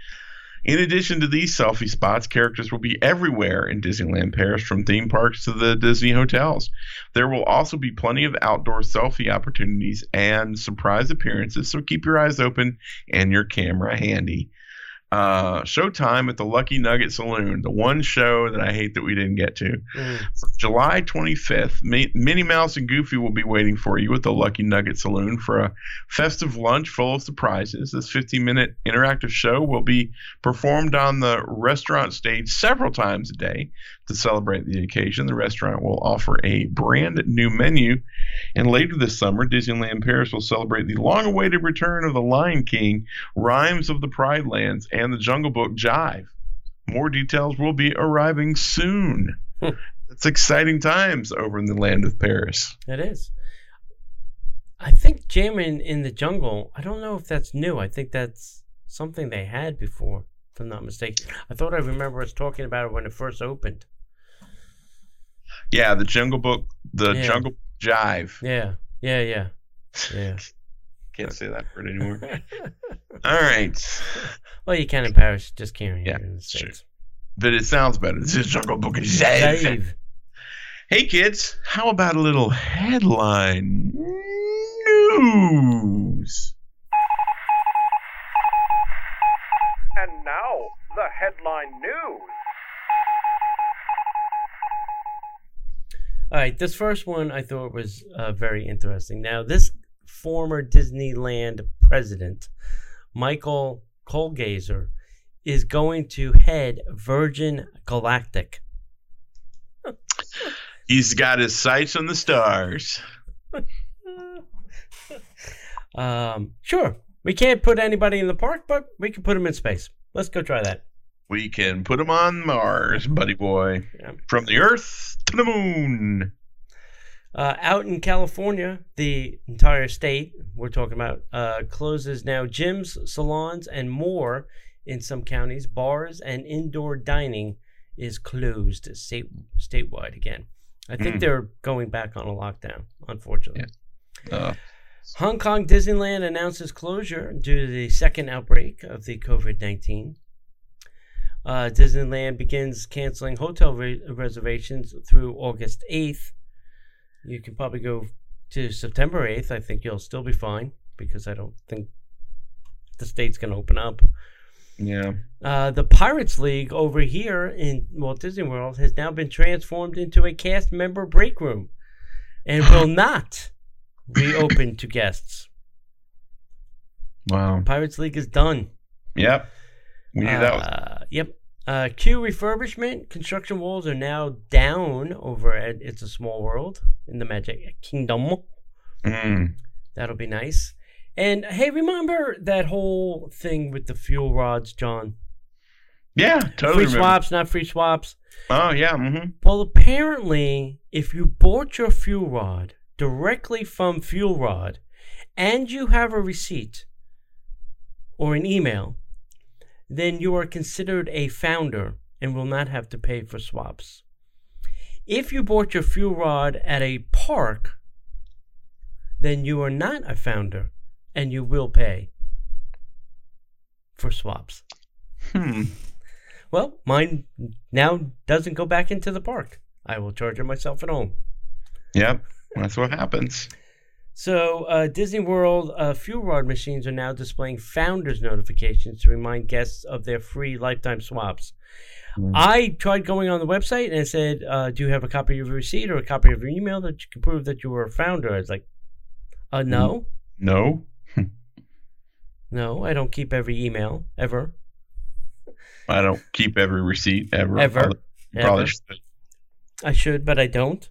In addition to these selfie spots, characters will be everywhere in Disneyland Paris, from theme parks to the Disney hotels. There will also be plenty of outdoor selfie opportunities and surprise appearances, so keep your eyes open and your camera handy. Uh, showtime at the Lucky Nugget Saloon, the one show that I hate that we didn't get to. Mm. For July 25th, Mi- Minnie Mouse and Goofy will be waiting for you at the Lucky Nugget Saloon for a festive lunch full of surprises. This 15 minute interactive show will be performed on the restaurant stage several times a day. To celebrate the occasion, the restaurant will offer a brand new menu. And later this summer, Disneyland Paris will celebrate the long awaited return of The Lion King, Rhythms of the Pride Lands, and the Jungle Book Jive. More details will be arriving soon. Hmm. It's exciting times over in the land of Paris. It is. I think jamming in the jungle. I don't know if that's new. I think that's something they had before, if I'm not mistaken. I thought I remember us talking about it when it first opened. Yeah, the Jungle Book, the Yeah. Jungle Jive. Yeah, yeah, yeah, yeah. Can't say that word anymore. All right, well, you can in Paris, just can't Yeah, in the it's true. states. but it sounds better. This is Jungle Book Jive. Dave. Hey kids, how about a little headline news? And now, the headline news. All right, this first one I thought was uh, very interesting. Now, this former Disneyland president, Michael Colglazier, is going to head Virgin Galactic. He's got his sights on the stars. Um, sure, we can't put anybody in the park, but we can put them in space. Let's go try that. We can put him on Mars, buddy boy. Yeah. From the Earth to the moon. Uh, out in California, the entire state we're talking about uh, closes now gyms, salons, and more in some counties. Bars and indoor dining is closed state statewide again. I think Mm. they're going back on a lockdown, unfortunately. Uh, Hong Kong Disneyland announces closure due to the second outbreak of the COVID 19. Uh, Disneyland begins canceling hotel re- reservations through August 8th. You can probably go to September 8th. I think you'll still be fine because I don't think the state's going to open up. yeah. Uh, the Pirates League over here in Walt Disney World has now been transformed into a cast member break room and will not reopen to guests. Wow. Pirates League is done. Yep. We knew that was. Uh, yep. Uh, Q refurbishment. Construction walls are now down over at It's a Small World in the Magic Kingdom. Mm. That'll be nice. And hey, remember that whole thing with the fuel rods, John? Yeah, totally. free remember. swaps, not free swaps. Oh, yeah. Mm-hmm. Well, apparently, if you bought your fuel rod directly from Fuel Rod and you have a receipt or an email, then you are considered a founder and will not have to pay for swaps. If you bought your fuel rod at a park, then you are not a founder and you will pay for swaps. Hmm. Well, mine now doesn't go back into the park. I will charge it myself at home. Yep. That's what happens. So, uh, Disney World uh, fuel rod machines are now displaying founders notifications to remind guests of their free lifetime swaps. Mm. I tried going on the website and it said, uh, "Do you have a copy of your receipt or a copy of your email that you can prove that you were a founder?" I was like, "Uh, no, No. no, I don't keep every email ever, I don't keep every receipt ever. ever, Probably, probably ever. should. I should, but I don't."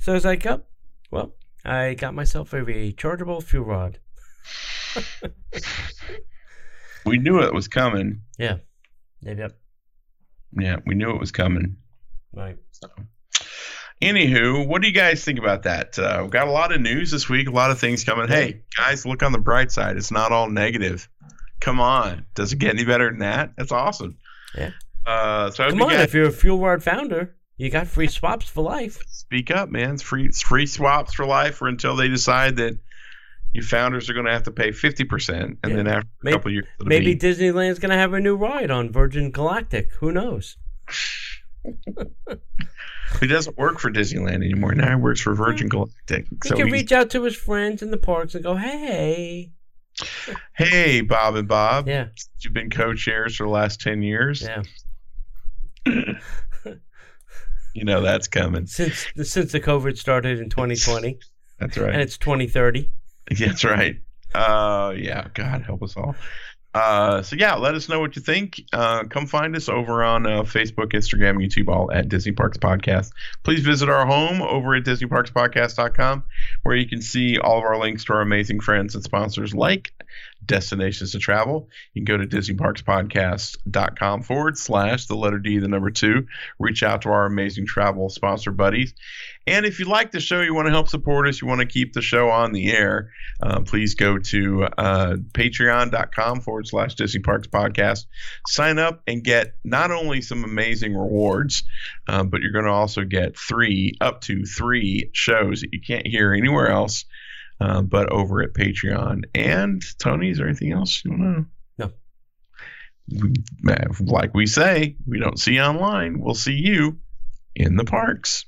So I was like, "Oh, well, I got myself a rechargeable fuel rod." We knew it was coming. Yeah. Yep. Yeah, we knew it was coming. Right. So, anywho, what do you guys think about that? Uh, we got a lot of news this week, a lot of things coming. Hey, guys, look on the bright side. It's not all negative. Come on, does it get any better than that? That's awesome. Yeah. Uh, so Come on, guys if you're a Fuel Rod founder, you got free swaps for life. speak up, man. It's free, it's free swaps for life, or until they decide that you founders are going to have to pay fifty percent, and Yeah. then after Maybe- a couple years, Maybe be- Disneyland's gonna have a new ride on Virgin Galactic. Who knows? he doesn't work for Disneyland anymore. Now he works for Virgin Galactic. He So can he's- reach out to his friends in the parks and go, "Hey, hey, Bob and Bob, yeah, you've been co-chairs for the last ten years. yeah." You know that's coming. Since the since the COVID started in 2020 That's right. and it's 2030. That's right. Uh, yeah. God help us all. Uh, so yeah, let us know what you think. Uh, come find us over on uh, Facebook, Instagram, YouTube, all at Disney Parks Podcast. Please visit our home over at DisneyParksPodcast.com, where you can see all of our links to our amazing friends and sponsors like Destinations to Travel. You can go to DisneyParksPodcast.com forward slash the letter D, the number two. Reach out to our amazing travel sponsor buddies. And if you like the show, you want to help support us, you want to keep the show on the air, uh, please go to uh, patreon.com forward slash Disney Parks Podcast. Sign up and get not only some amazing rewards, um, but you're going to also get three, up to three shows that you can't hear anywhere else, uh, but over at Patreon. And Tony, is there anything else you want to No. We, like we say, we don't see you online. We'll see you in the parks.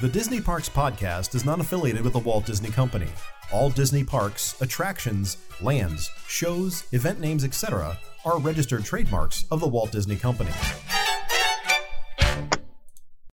The Disney Parks Podcast is not affiliated with the Walt Disney Company. All Disney parks, attractions, lands, shows, event names, etc., are registered trademarks of the Walt Disney Company.